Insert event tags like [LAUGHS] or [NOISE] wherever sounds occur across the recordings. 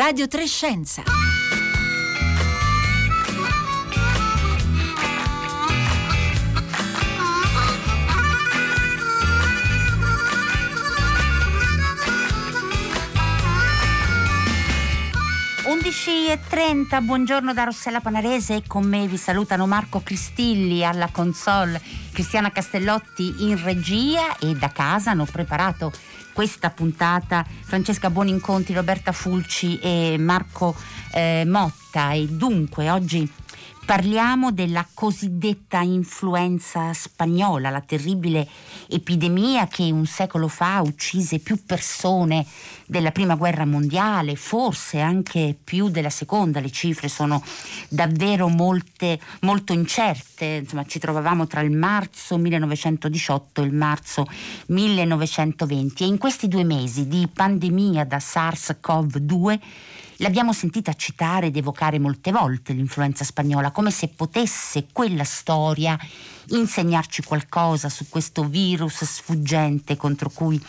Radio Trescenza. 11.30, buongiorno da Rossella Panarese e con me vi salutano Marco Cristilli alla console, Cristiana Castellotti in regia e da casa hanno preparato questa puntata Francesca Buoninconti, Roberta Fulci e Marco eh, Motta. E dunque oggi Parliamo della cosiddetta influenza spagnola, la terribile epidemia che un secolo fa uccise più persone della prima guerra mondiale, forse anche più della seconda, le cifre sono davvero molte, molto incerte, insomma ci trovavamo tra il marzo 1918 e il marzo 1920 e in questi due mesi di pandemia da SARS-CoV-2 L'abbiamo sentita citare ed evocare molte volte l'influenza spagnola, come se potesse quella storia insegnarci qualcosa su questo virus sfuggente contro cui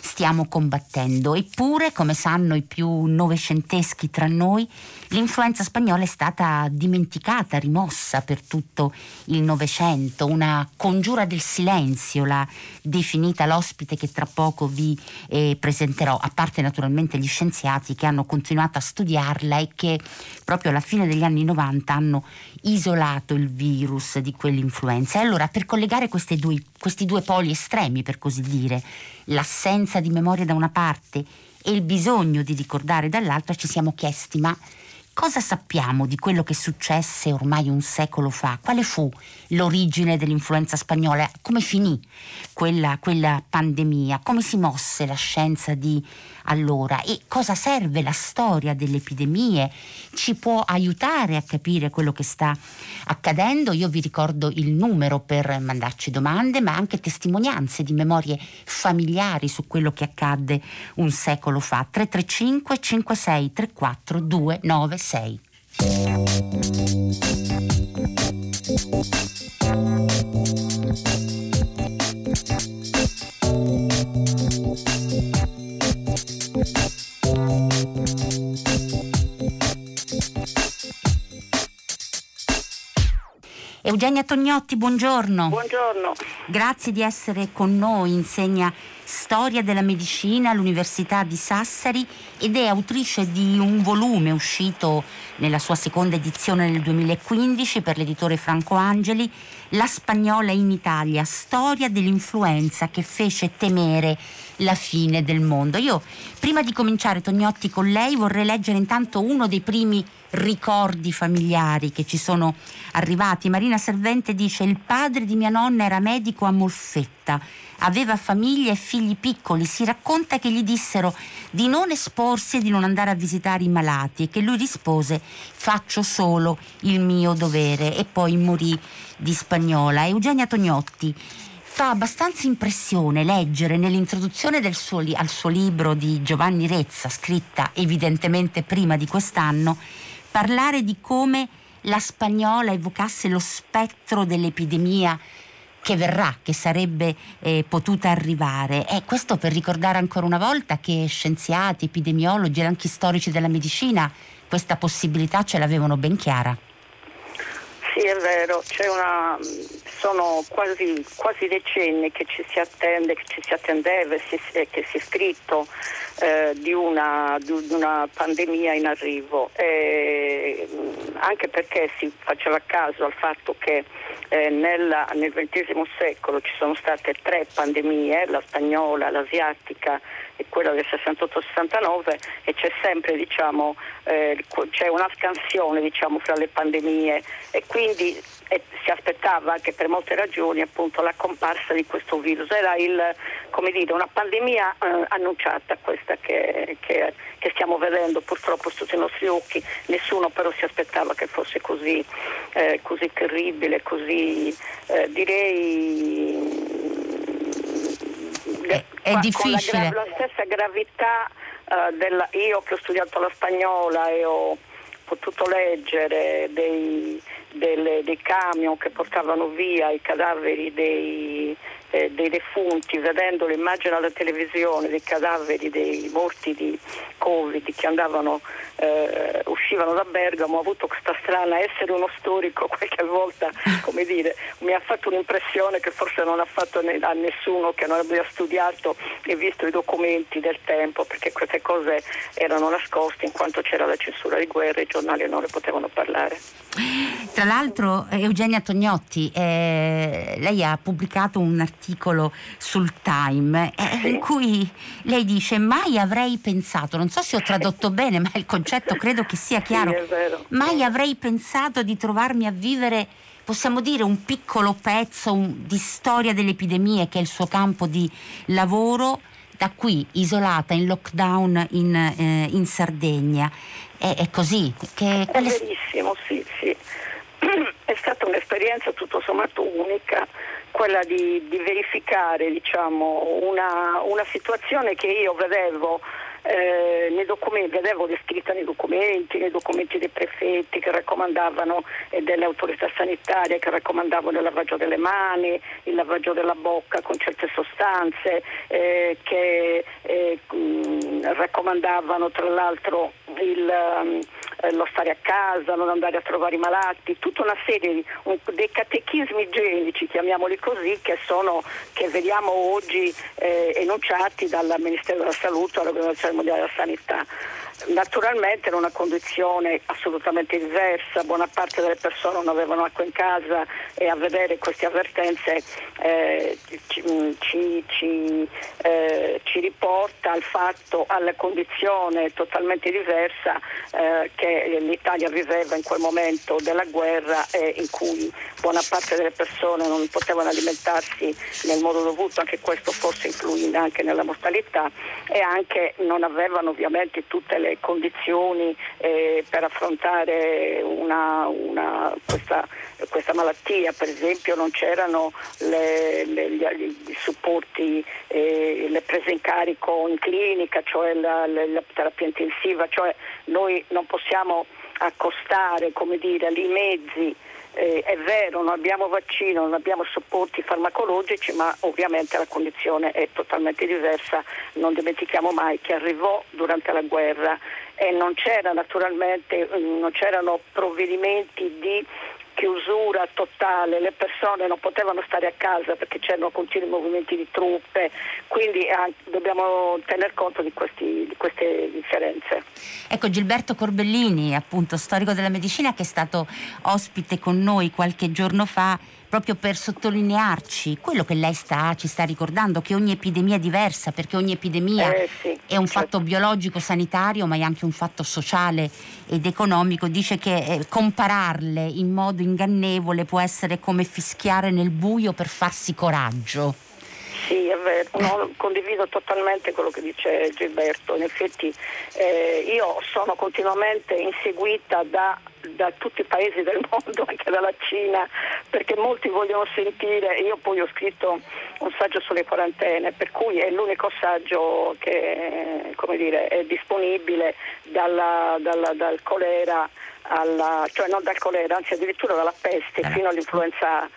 stiamo combattendo. Eppure, come sanno i più novecenteschi tra noi, l'influenza spagnola è stata dimenticata, rimossa per tutto il Novecento, una congiura del silenzio, l'ha definita l'ospite che tra poco vi eh, presenterò, a parte naturalmente gli scienziati che hanno continuato a studiarla e che proprio alla fine degli anni 90 hanno isolato il virus di quell'influenza. E allora, per collegare due, questi due poli estremi, per così dire, l'assenza di memoria da una parte e il bisogno di ricordare dall'altra, ci siamo chiesti, ma Cosa sappiamo di quello che successe ormai un secolo fa? Quale fu l'origine dell'influenza spagnola? Come finì quella, quella pandemia? Come si mosse la scienza di allora? E cosa serve la storia delle epidemie? Ci può aiutare a capire quello che sta accadendo? Io vi ricordo il numero per mandarci domande, ma anche testimonianze di memorie familiari su quello che accadde un secolo fa. 335 56 34 296 6. Eugenia Tognotti, buongiorno. Buongiorno. Grazie di essere con noi, insegna storia della medicina all'Università di Sassari ed è autrice di un volume uscito nella sua seconda edizione nel 2015 per l'editore Franco Angeli, La spagnola in Italia, storia dell'influenza che fece temere la fine del mondo. Io prima di cominciare Tognotti con lei vorrei leggere intanto uno dei primi ricordi familiari che ci sono arrivati. Marina Servente dice il padre di mia nonna era medico a Molfetta, aveva famiglia e figli piccoli, si racconta che gli dissero di non esporsi e di non andare a visitare i malati e che lui rispose faccio solo il mio dovere e poi morì di spagnola. Eugenia Tognotti fa abbastanza impressione leggere nell'introduzione suo, al suo libro di Giovanni Rezza, scritta evidentemente prima di quest'anno, parlare di come la spagnola evocasse lo spettro dell'epidemia che verrà, che sarebbe eh, potuta arrivare. E questo per ricordare ancora una volta che scienziati, epidemiologi e anche storici della medicina questa possibilità ce l'avevano ben chiara. Sì, è vero, una, sono quasi, quasi, decenni che ci si attende, che ci si attendeva e che si è scritto eh, di, una, di, una, pandemia in arrivo, e, anche perché si faceva caso al fatto che eh, nella, nel XX secolo ci sono state tre pandemie, la spagnola, l'asiatica e quella del 68-69 e c'è sempre diciamo, eh, c'è una scansione diciamo, fra le pandemie e quindi eh, si aspettava anche per molte ragioni appunto, la comparsa di questo virus. Era il, dire, una pandemia eh, annunciata questa che, che, che, stiamo vedendo purtroppo sotto i nostri occhi, nessuno però si aspettava che fosse così, eh, così terribile, così eh, direi è, è difficile. Con la, la, stessa gravità uh, della, io che ho studiato la spagnola e ho potuto leggere dei, delle, dei camion che portavano via i cadaveri dei, eh, dei defunti, vedendo l'immagine alla televisione dei cadaveri dei morti di Covid che andavano, eh, uscivano da Bergamo, ho avuto questa strana essere uno storico [LAUGHS] qualche volta, come dire, mi ha fatto un'impressione che forse non ha fatto a nessuno che non abbia studiato e visto i documenti del tempo, perché queste cose erano nascoste in quanto c'era la censura di guerra e i giornali non ne potevano parlare. Tra l'altro Eugenia Tognotti, eh, lei ha pubblicato un articolo sul Time eh, sì. in cui lei dice mai avrei pensato, non so se ho tradotto bene ma il concetto credo che sia chiaro, sì, mai avrei pensato di trovarmi a vivere possiamo dire un piccolo pezzo un, di storia delle epidemie che è il suo campo di lavoro da qui isolata in lockdown in, eh, in Sardegna. È, è, così. Che, è verissimo, sì, sì. [CLEARS THROAT] È stata un'esperienza tutto sommato unica quella di, di verificare diciamo, una, una situazione che io vedevo eh, nei documenti, vedevo descritta nei documenti, nei documenti dei prefetti che raccomandavano e delle autorità sanitarie che raccomandavano il lavaggio delle mani, il lavaggio della bocca con certe sostanze, eh, che eh, raccomandavano tra l'altro il, um, lo stare a casa, non andare a trovare i malati, tutta una serie di un, dei catechismi igienici, chiamiamoli così, che, sono, che vediamo oggi eh, enunciati dal Ministero della Salute all'Organizzazione Mondiale della Sanità. Naturalmente in una condizione assolutamente diversa, buona parte delle persone non avevano acqua in casa e a vedere queste avvertenze eh, ci, ci, ci, eh, ci, riporta al fatto, alla condizione totalmente diversa eh, che l'Italia viveva in quel momento della guerra e in cui buona parte delle persone non potevano alimentarsi nel modo dovuto, anche questo forse influì anche nella mortalità e anche non avevano ovviamente tutte le condizioni eh, per affrontare una, una, questa, questa, malattia, per esempio non c'erano le, le, gli, supporti, eh, le prese in carico in clinica, cioè la, la terapia intensiva, cioè noi non possiamo accostare come dire, i mezzi eh, è vero, non abbiamo vaccino, non abbiamo supporti farmacologici, ma ovviamente la condizione è totalmente diversa. Non dimentichiamo mai che arrivò durante la guerra e non, c'era naturalmente, non c'erano provvedimenti di chiusura totale, le persone non potevano stare a casa perché c'erano continui movimenti di truppe, quindi eh, dobbiamo tener conto di, questi, di, queste differenze. Ecco Gilberto Corbellini, appunto storico della medicina che è stato ospite con noi qualche giorno fa proprio per sottolinearci quello che lei sta, ci sta ricordando, che ogni epidemia è diversa, perché ogni epidemia eh sì, è un certo. fatto biologico, sanitario, ma è anche un fatto sociale ed economico. Dice che eh, compararle in modo ingannevole può essere come fischiare nel buio per farsi coraggio. Sì, è vero, no, condivido totalmente quello che dice Gilberto. In effetti eh, io sono continuamente inseguita da, da, tutti i paesi del mondo, anche dalla Cina, perché molti vogliono sentire, io poi ho scritto un saggio sulle quarantene, per cui è l'unico saggio che dire, è disponibile dalla, dalla, dal colera alla, cioè non dal colera, anzi addirittura dalla peste eh. fino all'influenza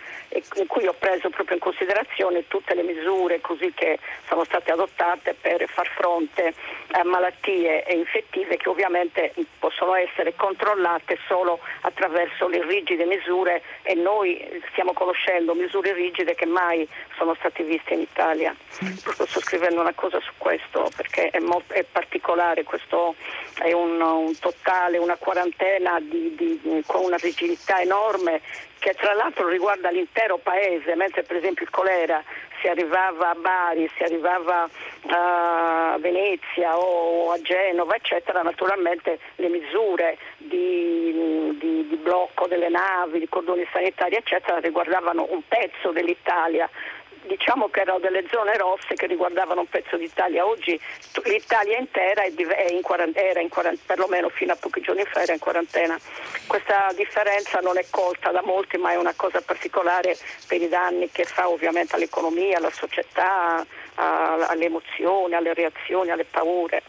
in cui ho preso proprio in considerazione tutte le misure che sono state adottate per far fronte a malattie infettive che ovviamente possono essere controllate solo attraverso le rigide misure e noi stiamo conoscendo misure rigide che mai sono state viste in Italia. Sto scrivendo una cosa su questo perché è, molto, è particolare, questo è un, un totale, una quarantena di, di, con una rigidità enorme che tra l'altro riguarda l'intero paese, mentre per esempio il colera si arrivava a Bari, si arrivava a Venezia o a Genova, eccetera, naturalmente le misure di, di, di blocco delle navi, di cordoni sanitari, eccetera, riguardavano un pezzo dell'Italia diciamo che erano delle zone rosse che riguardavano un pezzo d'Italia. Oggi l'Italia intera è in era in quarantena, perlomeno fino a pochi giorni fa era in quarantena. Questa differenza non è colta da molti, ma è una cosa particolare per i danni che fa ovviamente all'economia, alla società, alle emozioni, alle reazioni, alle paure.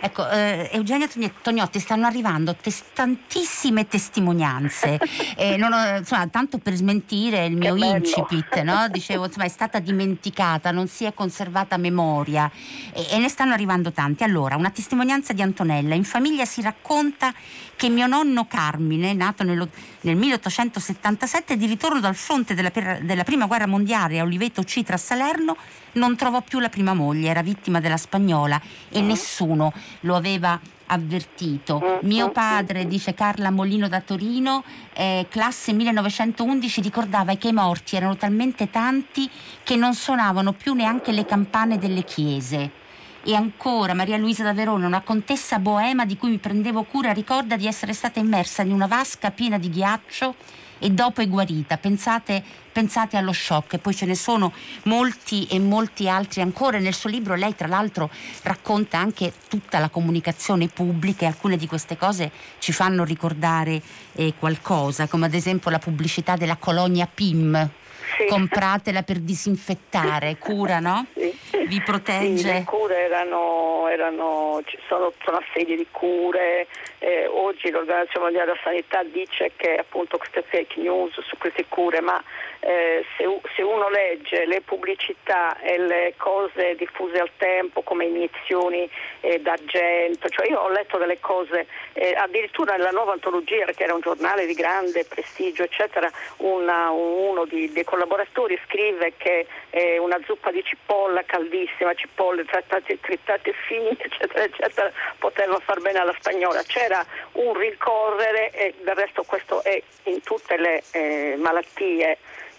Ecco, eh, Eugenio Tognotti stanno arrivando tes- tantissime testimonianze, [LAUGHS] eh, ho, insomma, tanto per smentire il mio incipit, no? dicevo, insomma, è stata dimenticata, non si è conservata memoria e, e ne stanno arrivando tanti. Allora, una testimonianza di Antonella, in famiglia si racconta che mio nonno Carmine, nato nello, nel 1877, di ritorno dal fronte della, della prima guerra mondiale a Oliveto Citra a Salerno, non trovò più la prima moglie, era vittima della spagnola e nessuno lo aveva avvertito. Mio padre, dice Carla Molino da Torino, eh, classe 1911, ricordava che i morti erano talmente tanti che non suonavano più neanche le campane delle chiese. E ancora Maria Luisa da Verona, una contessa boema di cui mi prendevo cura, ricorda di essere stata immersa in una vasca piena di ghiaccio e dopo è guarita. Pensate, pensate allo shock e poi ce ne sono molti e molti altri ancora. Nel suo libro lei tra l'altro racconta anche tutta la comunicazione pubblica e alcune di queste cose ci fanno ricordare eh, qualcosa, come ad esempio la pubblicità della colonia PIM. Sì. Compratela per disinfettare, cura, no? [LAUGHS] Sì. Vi protegge? Sì, le cure erano, erano ci sono, sono assedi di cure, eh, oggi l'Organizzazione Mondiale della Sanità dice che appunto queste fake news su queste cure, ma eh, se, se, uno legge le pubblicità e le cose diffuse al tempo come iniezioni eh, d'argento, cioè io ho letto delle cose, eh, addirittura nella nuova antologia, che era un giornale di grande prestigio, eccetera, una, uno di, dei collaboratori scrive che eh, una zuppa di cipolla caldissima, cipolle trattate, trittate fini, [LAUGHS] eccetera, eccetera, poteva far bene alla spagnola. C'era un rincorrere e del resto questo è in tutte le eh, malattie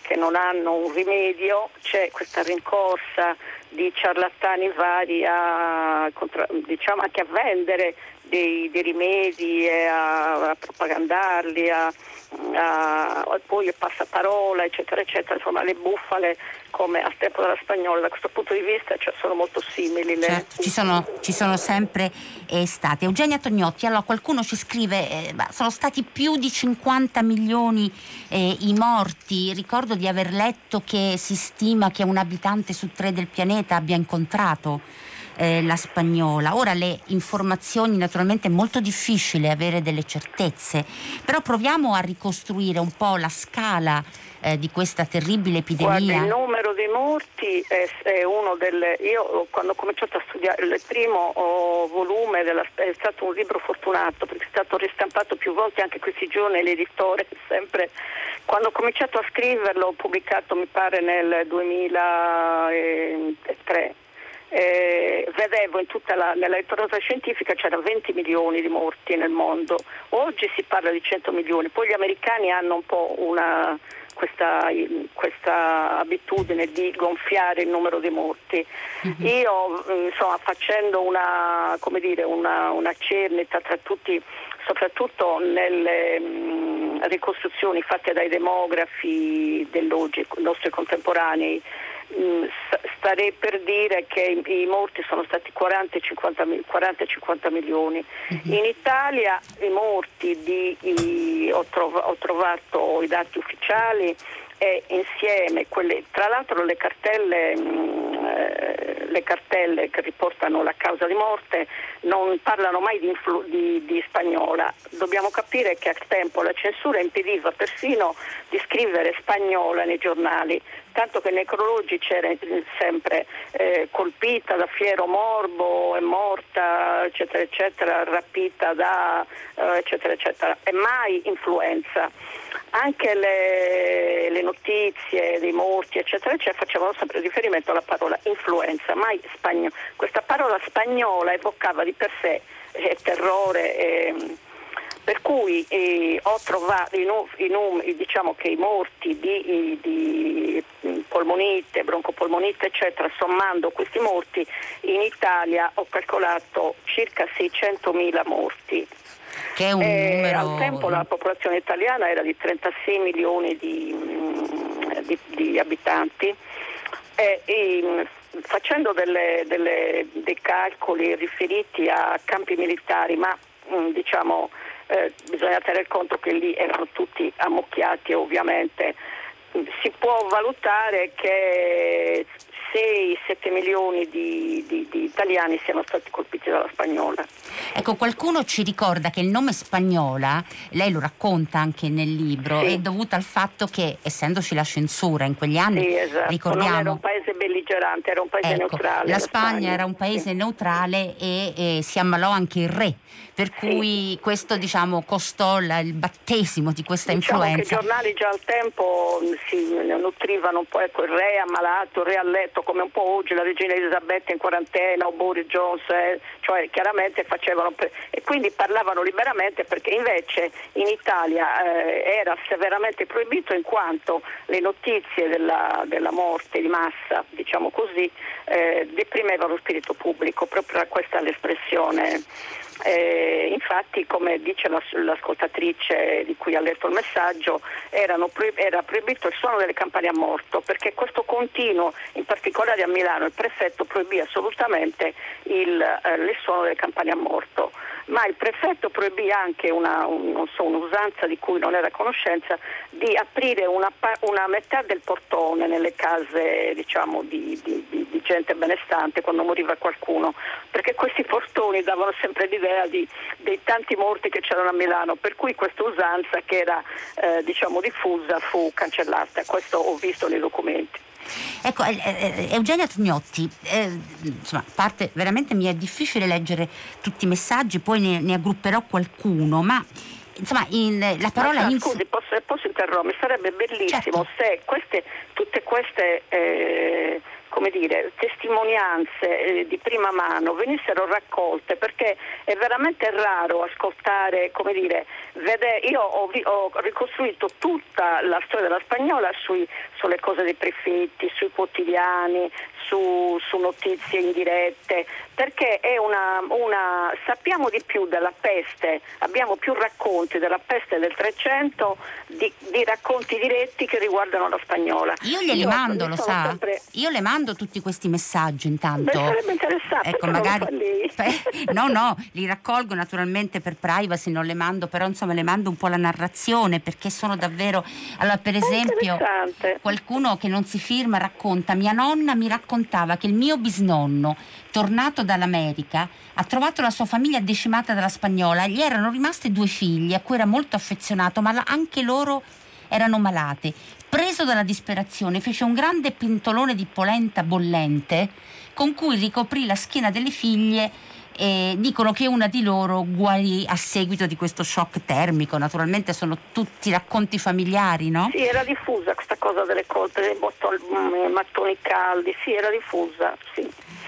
che non hanno un rimedio, c'è questa rincorsa di ciarlatani vari a, diciamo, anche a vendere dei, dei rimedi a, a propagandarli, a, a, poi il passaparola, eccetera, eccetera, insomma le bufale come al tempo della spagnola, da questo punto di vista cioè, sono molto simili. Le... Certo, ci, sono, ci, sono, sempre eh, state. Eugenia Tognotti, allora qualcuno ci scrive, eh, sono stati più di 50 milioni eh, i morti, ricordo di aver letto che si stima che un abitante su tre del pianeta abbia incontrato eh, la spagnola. Ora le informazioni naturalmente è molto difficile avere delle certezze, però proviamo a ricostruire un po' la scala eh, di questa terribile epidemia. Guarda, il numero dei morti è, è, uno delle... Io quando ho cominciato a studiare il primo oh, volume della, è stato un libro fortunato perché è stato ristampato più volte anche questi giorni l'editore sempre quando ho cominciato a scriverlo ho pubblicato mi pare nel 2003 eh, vedevo in tutta la, nella letteratura scientifica c'era 20 milioni di morti nel mondo, oggi si parla di 100 milioni, poi gli americani hanno un po' una, questa, questa, abitudine di gonfiare il numero di morti. Mm-hmm. Io insomma, facendo una, dire, una, una cernita tra tutti, soprattutto nelle mh, ricostruzioni fatte dai demografi dell'oggi, i nostri contemporanei, Mm, starei per dire che i, morti sono stati 40-50 milioni. Uh-huh. In Italia i morti di, i, ho, trov- ho, trovato i dati ufficiali e insieme quelle, tra l'altro le cartelle, mh, mm, eh, le cartelle, che riportano la causa di morte non parlano mai di, influ- di, di, spagnola. Dobbiamo capire che a tempo la censura impediva persino di scrivere spagnola nei giornali tanto che necrologi c'era sempre eh, colpita da fiero morbo, è morta, eccetera, eccetera, rapita da, eh, eccetera, eccetera, e mai influenza. Anche le, le, notizie dei morti, eccetera, eccetera, facevano sempre riferimento alla parola influenza, mai spagnola. Questa parola spagnola evocava di per sé eh, terrore. Eh, per cui eh, ho trovato i, i, diciamo che i morti di, di, polmonite, broncopolmonite eccetera, sommando questi morti in Italia ho calcolato circa 600.000 morti. Che è un eh, numero... Al tempo la popolazione italiana era di 36 milioni di, di, di abitanti e, e facendo delle, delle, dei calcoli riferiti a campi militari, ma diciamo eh, bisogna tener conto che lì erano tutti ammucchiati ovviamente si può valutare che 6-7 milioni di, di, di, italiani siano stati colpiti dalla spagnola. Ecco, qualcuno ci ricorda che il nome spagnola, lei lo racconta anche nel libro, sì. è dovuto al fatto che essendoci la censura in quegli anni, sì, esatto. ricordiamo... Non era un paese belligerante, era un paese ecco, neutrale. La Spagna, Spagna, era un paese sì. neutrale e, e, si ammalò anche il re, per cui questo diciamo costò la, il battesimo di questa diciamo influenza. i giornali già al tempo si nutrivano un po', ecco, il re ammalato, il re a letto, come un po' oggi la regina Elisabetta in quarantena o Boris Johnson, eh, cioè chiaramente facevano per... e quindi parlavano liberamente perché invece in Italia eh, era severamente proibito in quanto le notizie della, della morte di massa, diciamo così, eh, deprimevano lo spirito pubblico, proprio questa è l'espressione eh, infatti, come dice l'ascoltatrice di cui ha letto il messaggio, pro- era proibito il suono delle campane a morto perché questo continuo, in particolare a Milano, il prefetto proibì assolutamente il, eh, il suono delle campane a morto. Ma il prefetto proibì anche una, un, so, un'usanza di cui non era a conoscenza di aprire una, una metà del portone nelle case diciamo, di, di, di, di, gente benestante quando moriva qualcuno, perché questi portoni davano sempre l'idea di, dei tanti morti che c'erano a Milano, per cui questa usanza che era eh, diciamo, diffusa fu cancellata, questo ho visto nei documenti. Ecco, eh, eh, Eugenia Tugnotti, eh, insomma, parte veramente mi è difficile leggere tutti i messaggi, poi ne, ne aggrupperò qualcuno, ma insomma in, la parola ma, scusi posso, posso interrompere sarebbe bellissimo certo. se queste, tutte queste eh, come dire, testimonianze eh, di prima mano venissero raccolte perché è veramente raro ascoltare, come dire, vede, io ho, ho, ricostruito tutta la storia della spagnola sui, sulle cose dei prefetti, sui quotidiani, su, su notizie indirette, perché è una, una, sappiamo di più della peste, abbiamo più racconti della peste del 300 di, di racconti diretti che riguardano la spagnola. Io glieli io mando, lo sa. Sempre... Io le mando tutti questi messaggi intanto. Beh, sarebbe interessante. Ecco, magari... [LAUGHS] no, no, li raccolgo naturalmente per privacy, non le mando, però insomma le mando un po' la narrazione perché sono davvero... Allora, per esempio, qualcuno che non si firma racconta, mia nonna mi racconta raccontava che il mio bisnonno, tornato dall'America, ha trovato la sua famiglia decimata dalla spagnola. Gli erano rimaste due figlie a cui era molto affezionato, ma anche loro erano malate. Preso dalla disperazione, fece un grande pintolone di polenta bollente con cui ricoprì la schiena delle figlie e dicono che una di loro guarì a seguito di questo shock termico. Naturalmente sono tutti racconti familiari, no? Sì, era diffusa questa cosa delle colpe, dei bottoni, mm, mattoni caldi, sì, era diffusa, sì.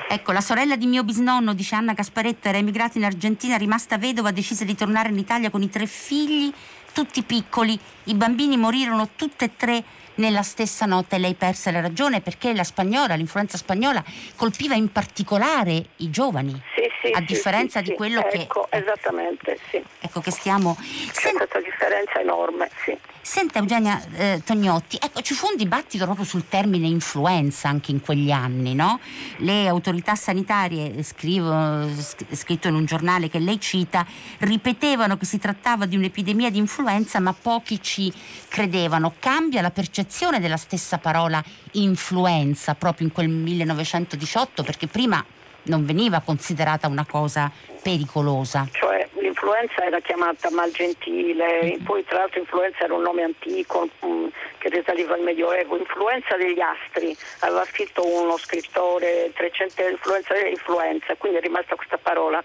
Ecco, la sorella di mio bisnonno, dice Anna Casparetta, era emigrata in Argentina, rimasta vedova, decise di tornare in Italia con i tre figli, tutti piccoli. I bambini morirono tutte e tre nella stessa notte lei perse la ragione perché la spagnola, l'influenza spagnola colpiva in particolare i giovani. Sì, sì, a sì, differenza di quello ecco, che esattamente, sì. Ecco che stiamo C'è questa differenza enorme, sì. Senta Eugenia eh, Tognotti, ecco, ci fu un dibattito proprio sul termine influenza anche in quegli anni, no? Le autorità sanitarie, scrivo, scritto in un giornale che lei cita, ripetevano che si trattava di un'epidemia di influenza, ma pochi ci credevano. Cambia la percezione della stessa parola influenza proprio in quel 1918, perché prima non veniva considerata una cosa pericolosa. Cioè l'influenza era chiamata malgentile, mm. poi tra l'altro influenza era un nome antico um, che risaliva al Medioevo, influenza degli astri, aveva scritto uno scrittore 300 influenza dell'influenza, quindi è rimasta questa parola.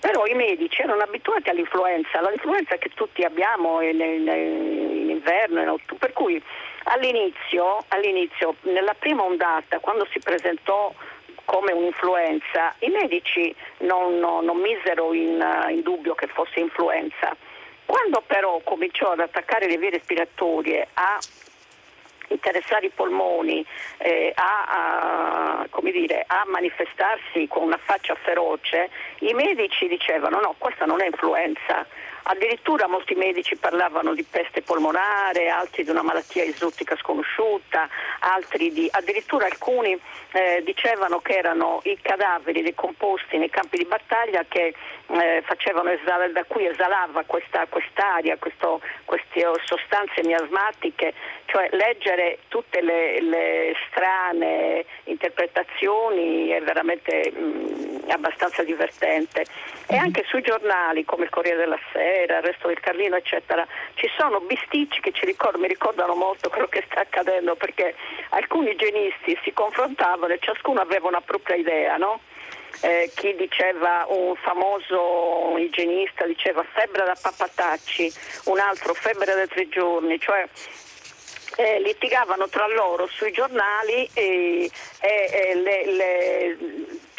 Però i medici erano abituati all'influenza, all'influenza che tutti abbiamo in, in inverno, in autunno, per cui all'inizio, all'inizio, nella prima ondata, quando si presentò come un'influenza, i medici non, non, non misero in, in dubbio che fosse influenza. Quando però cominciò ad attaccare le vie respiratorie, a interessare i polmoni, eh, a, a, dire, a, manifestarsi con una faccia feroce, i medici dicevano no, questa non è influenza, addirittura molti medici parlavano di peste polmonare, altri di una malattia esotica sconosciuta, di, addirittura alcuni eh, dicevano che erano i cadaveri decomposti nei campi di battaglia che eh, facevano esalare, da cui esalava questa, quest'aria, questo, queste sostanze miasmatiche, cioè leggere tutte le, le strane interpretazioni è veramente mh, mm, abbastanza divertente. E anche sui giornali come il Corriere della Sera, il Resto del Carlino, eccetera, ci sono bisticci che ricord- mi ricordano molto quello che sta accadendo perché alcuni igienisti si confrontavano e ciascuno aveva una propria idea, no? eh, chi diceva un famoso igienista diceva febbre da papatacci, un altro febbre da tre giorni, cioè eh, litigavano tra loro sui giornali e, e, e le, le,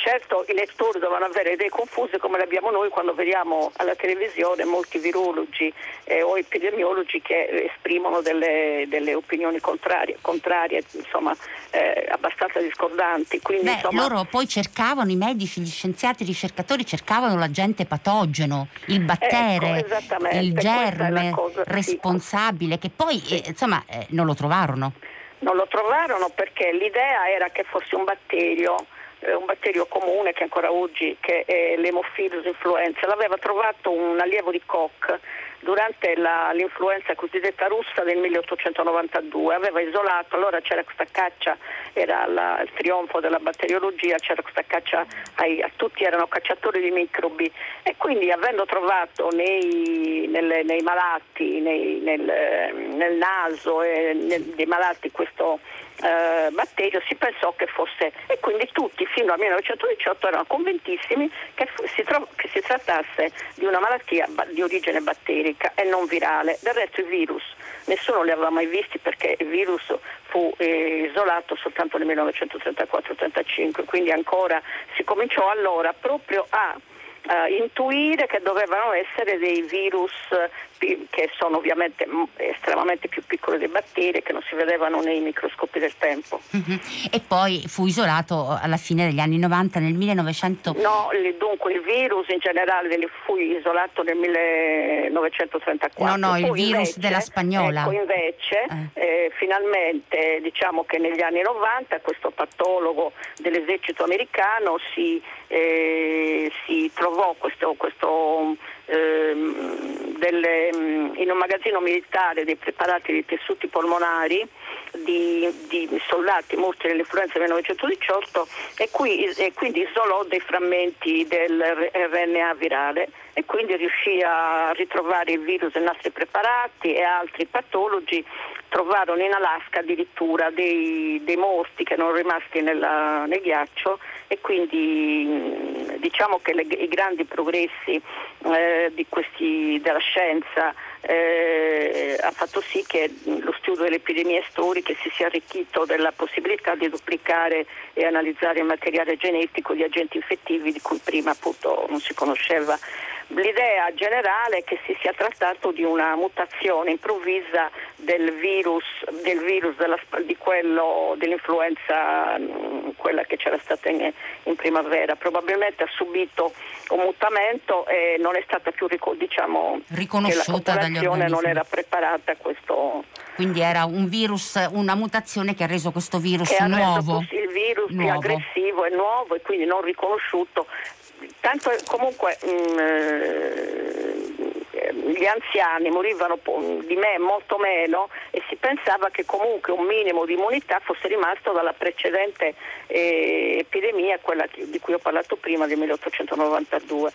Certo i lettori devono avere idee confuse come le abbiamo noi quando vediamo alla televisione molti virologi eh, o epidemiologi che esprimono delle, delle opinioni contrarie, contrarie insomma, eh, abbastanza discordanti. Quindi, Beh, insomma... loro poi cercavano, i medici, gli scienziati, i ricercatori cercavano l'agente patogeno, il ecco, battere, ecco, il germe cosa, responsabile, sì. che poi sì. eh, insomma eh, non lo trovarono. Non lo trovarono perché l'idea era che fosse un batterio un batterio comune che ancora oggi che è l'Hemophilus influenza. L'aveva trovato un allievo di Koch durante la, l'influenza cosiddetta russa del 1892, aveva isolato, allora c'era questa caccia, era la, il trionfo della batteriologia, c'era questa caccia, ai, a tutti erano cacciatori di microbi e quindi avendo trovato nei, nelle, nei malati, nei, nel, nel, naso e nei malati questo eh, batterio si pensò che fosse e quindi tutti fino al 1918 erano convintissimi che si, tro- che si trattasse di una malattia di origine batterica e non virale. Del resto i virus nessuno li aveva mai visti perché il virus fu eh, isolato soltanto nel 1934-35, quindi ancora si cominciò allora proprio a uh, intuire che dovevano essere dei virus che sono ovviamente estremamente più piccoli dei batteri che non si vedevano nei microscopi del tempo. Uh-huh. E poi fu isolato alla fine degli anni 90, nel 1900. No, dunque il virus in generale fu isolato nel 1934. No, no, il Poi virus invece, della spagnola. Ecco, invece, eh. Eh, finalmente, diciamo che negli anni 90 questo patologo dell'esercito americano si, eh, si trovò questo, questo ehm, delle, mm, in un magazzino militare dei preparati di tessuti polmonari di, di soldati morti nell'influenza del 1918 e, qui, e quindi isolò dei frammenti del RNA virale e quindi riuscì a ritrovare il virus nei nostri preparati e altri patologi trovarono in Alaska addirittura dei, dei morti che erano rimasti nella, nel ghiaccio e quindi diciamo che le, i grandi progressi eh, questi, della scienza eh, ha fatto sì che lo studio delle epidemie storiche si sia arricchito della possibilità di duplicare e analizzare il materiale genetico di agenti infettivi di cui prima appunto non si conosceva L'idea generale è che si sia trattato di una mutazione improvvisa del virus, del virus della, di quello, dell'influenza, mm, quella che c'era stata in, in, primavera. Probabilmente ha subito un mutamento e non è stata più diciamo, riconosciuta dagli organismi. non era preparata a questo. Quindi era un virus, una mutazione che ha reso questo virus nuovo. Il virus nuovo. più aggressivo e nuovo e quindi non riconosciuto tanto comunque mh, mm, eh, gli anziani morivano di me molto meno e si pensava che comunque un minimo di immunità fosse rimasto dalla precedente eh, epidemia, quella di cui ho parlato prima, del 1892.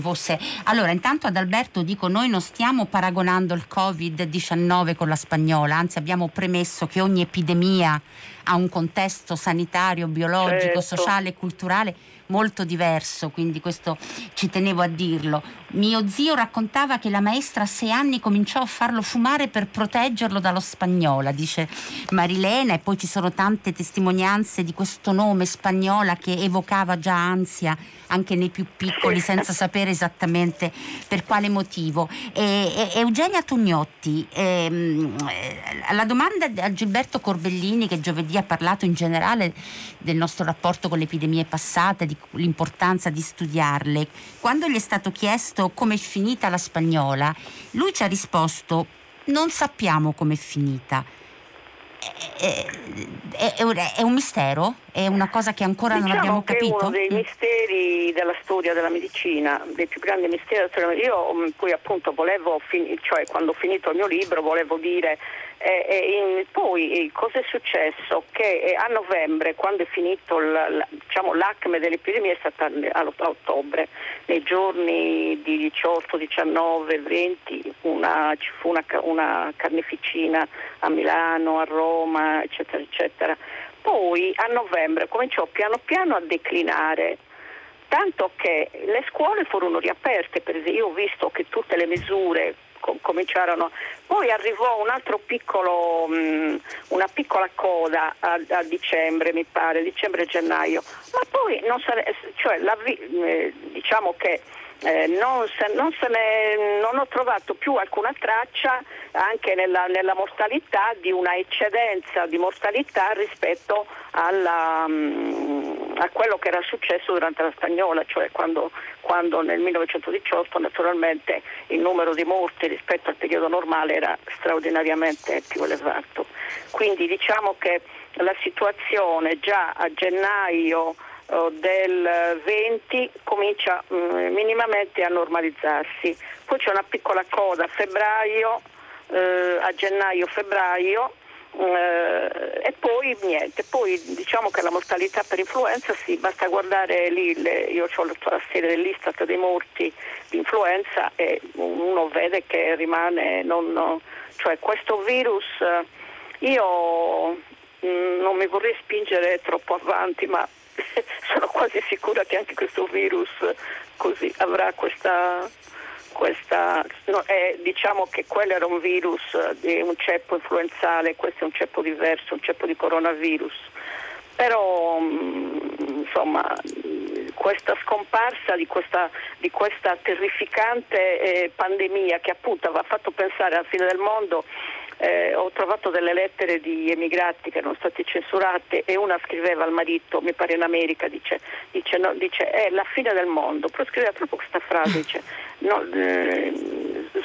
Fosse. Allora, intanto ad Alberto dico, noi non stiamo paragonando il Covid-19 con la spagnola, anzi abbiamo premesso che ogni epidemia ha un contesto sanitario, biologico, certo. sociale, culturale molto diverso, quindi questo ci tenevo a dirlo. Mio zio raccontava che la maestra a sei anni cominciò a farlo fumare per proteggerlo dallo spagnola, dice Marilena, e poi ci sono tante testimonianze di questo nome spagnola che evocava già ansia anche nei più piccoli senza sapere esattamente per quale motivo. E, e, Eugenia Tugnotti, ehm, alla domanda a Gilberto Corbellini che giovedì ha parlato in generale del nostro rapporto con le epidemie passate, di l'importanza di studiarle, quando gli è stato chiesto come è finita la spagnola, lui ci ha risposto non sappiamo com'è finita. È, è, è, un mistero? È una cosa che ancora diciamo non abbiamo capito? È uno dei mm. misteri della storia della medicina, dei più grandi misteri della storia della medicina. Io mm, poi appunto volevo, cioè quando ho finito il mio libro, volevo dire eh, eh, poi cosa è successo? Che eh, a novembre, quando è finito l, diciamo, l'acme dell'epidemia, è stata a, a ottobre, nei giorni di 18, 19, 20, una, ci fu una, una carneficina a Milano, a Roma, eccetera, eccetera. Poi a novembre cominciò piano piano a declinare tanto che le scuole furono riaperte, per esempio io ho visto che tutte le misure cominciarono. Poi arrivò un altro piccolo, mh, mm, una piccola coda a, a, dicembre, mi pare, dicembre-gennaio, ma poi non sare- cioè, la, eh, diciamo che eh, non, se, non, se ne, non, ho trovato più alcuna traccia anche nella, nella, mortalità di una eccedenza di mortalità rispetto alla, um, a quello che era successo durante la stagnola, cioè quando, quando, nel 1918 naturalmente il numero di morti rispetto al periodo normale era straordinariamente più elevato. Quindi diciamo che la situazione già a gennaio del 20 comincia mm, minimamente a normalizzarsi. Poi c'è una piccola coda a febbraio, eh, a gennaio-febbraio eh, e poi niente, poi diciamo che la mortalità per influenza sì, basta guardare lì, io ho la serie dell'Istat dei morti di influenza e uno vede che rimane, non, cioè questo virus io mm, non mi vorrei spingere troppo avanti ma [LAUGHS] sono quasi sicura che anche questo virus così, avrà questa, questa no, è, diciamo che quello era un virus di un ceppo influenzale, questo è un ceppo diverso, un ceppo di coronavirus. Però mm, insomma questa scomparsa di questa, di questa terrificante eh, pandemia che appunto aveva fatto pensare alla fine del mondo eh, ho trovato delle lettere di emigrati che erano state censurate e una scriveva al marito, mi pare in America, dice, dice, no, dice è la fine del mondo, però scriveva proprio questa frase, dice no, eh,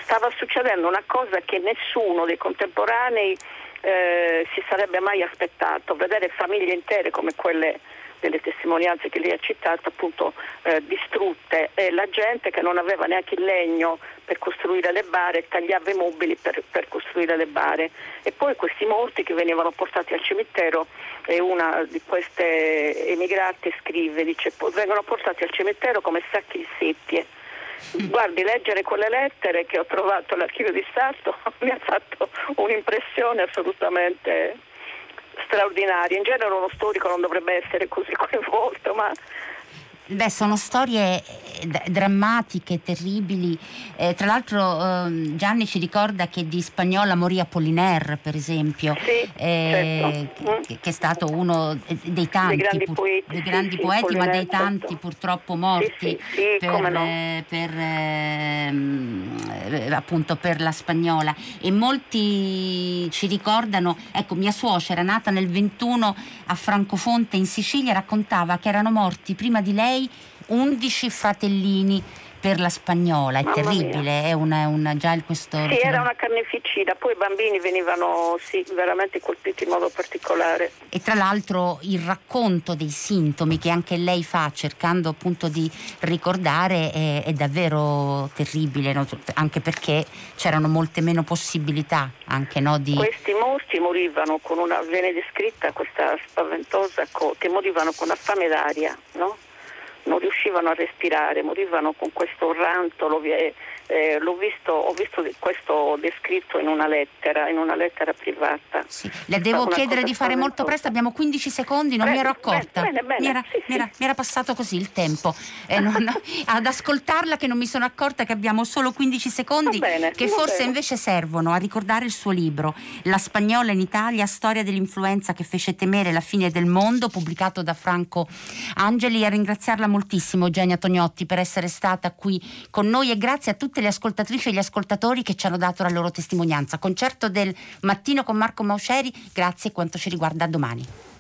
stava succedendo una cosa che nessuno dei contemporanei eh, si sarebbe mai aspettato, vedere famiglie intere come quelle delle testimonianze che lei ha citato appunto eh, distrutte. E la gente che non aveva neanche il legno per costruire le bare tagliava i mobili per, per costruire le bare. E poi questi morti che venivano portati al cimitero e una di queste emigrate scrive dice vengono portati al cimitero come sacchi di seppie. Guardi, leggere quelle lettere che ho trovato all'archivio di Stato [LAUGHS] mi ha fatto un'impressione assolutamente straordinaria. In genere uno storico non dovrebbe essere così coinvolto, ma Beh, sono storie eh, drammatiche, terribili. Eh, tra l'altro eh, Gianni ci ricorda che di Spagnola morì Apollinaire, per esempio, sì, eh, certo. che, che, è stato uno dei tanti, dei grandi pur, poeti, dei grandi sì, poeti sì, ma dei tanti certo. purtroppo morti per, no. Eh, per, ehm, eh, appunto per la Spagnola. E molti ci ricordano, ecco, mia suocera, nata nel 21 a Francofonte in Sicilia, raccontava che erano morti prima di lei lei 11 fratellini per la spagnola, è Mamma terribile, è una, una, già il questore. Sì, era una carneficina, poi i bambini venivano sì, veramente colpiti in modo particolare. E tra l'altro il racconto dei sintomi che anche lei fa cercando appunto di ricordare è, è davvero terribile, no? anche perché c'erano molte meno possibilità anche no, di... Questi morti morivano con una, viene descritta questa spaventosa, che morivano con una fame d'aria, no? Non riuscivano a respirare, morivano con questo rantolo. Eh, visto, ho visto questo descritto in una lettera, in una lettera privata. Sì. Le devo chiedere di fare molto presto, abbiamo 15 secondi, non bene, mi ero accorta. Bene, bene, mi, era, sì, mi, era, mi, era, passato così il tempo. Eh, non, [LAUGHS] ad ascoltarla che non mi sono accorta che abbiamo solo 15 secondi, che forse invece servono a ricordare il suo libro, La spagnola in Italia, storia dell'influenza che fece temere la fine del mondo, pubblicato da Franco Angeli, a ringraziarla moltissimo Eugenia Tognotti per essere stata qui con noi e grazie a tutte le ascoltatrici e gli ascoltatori che ci hanno dato la loro testimonianza. Concerto del mattino con Marco Mausceri, grazie quanto ci riguarda domani.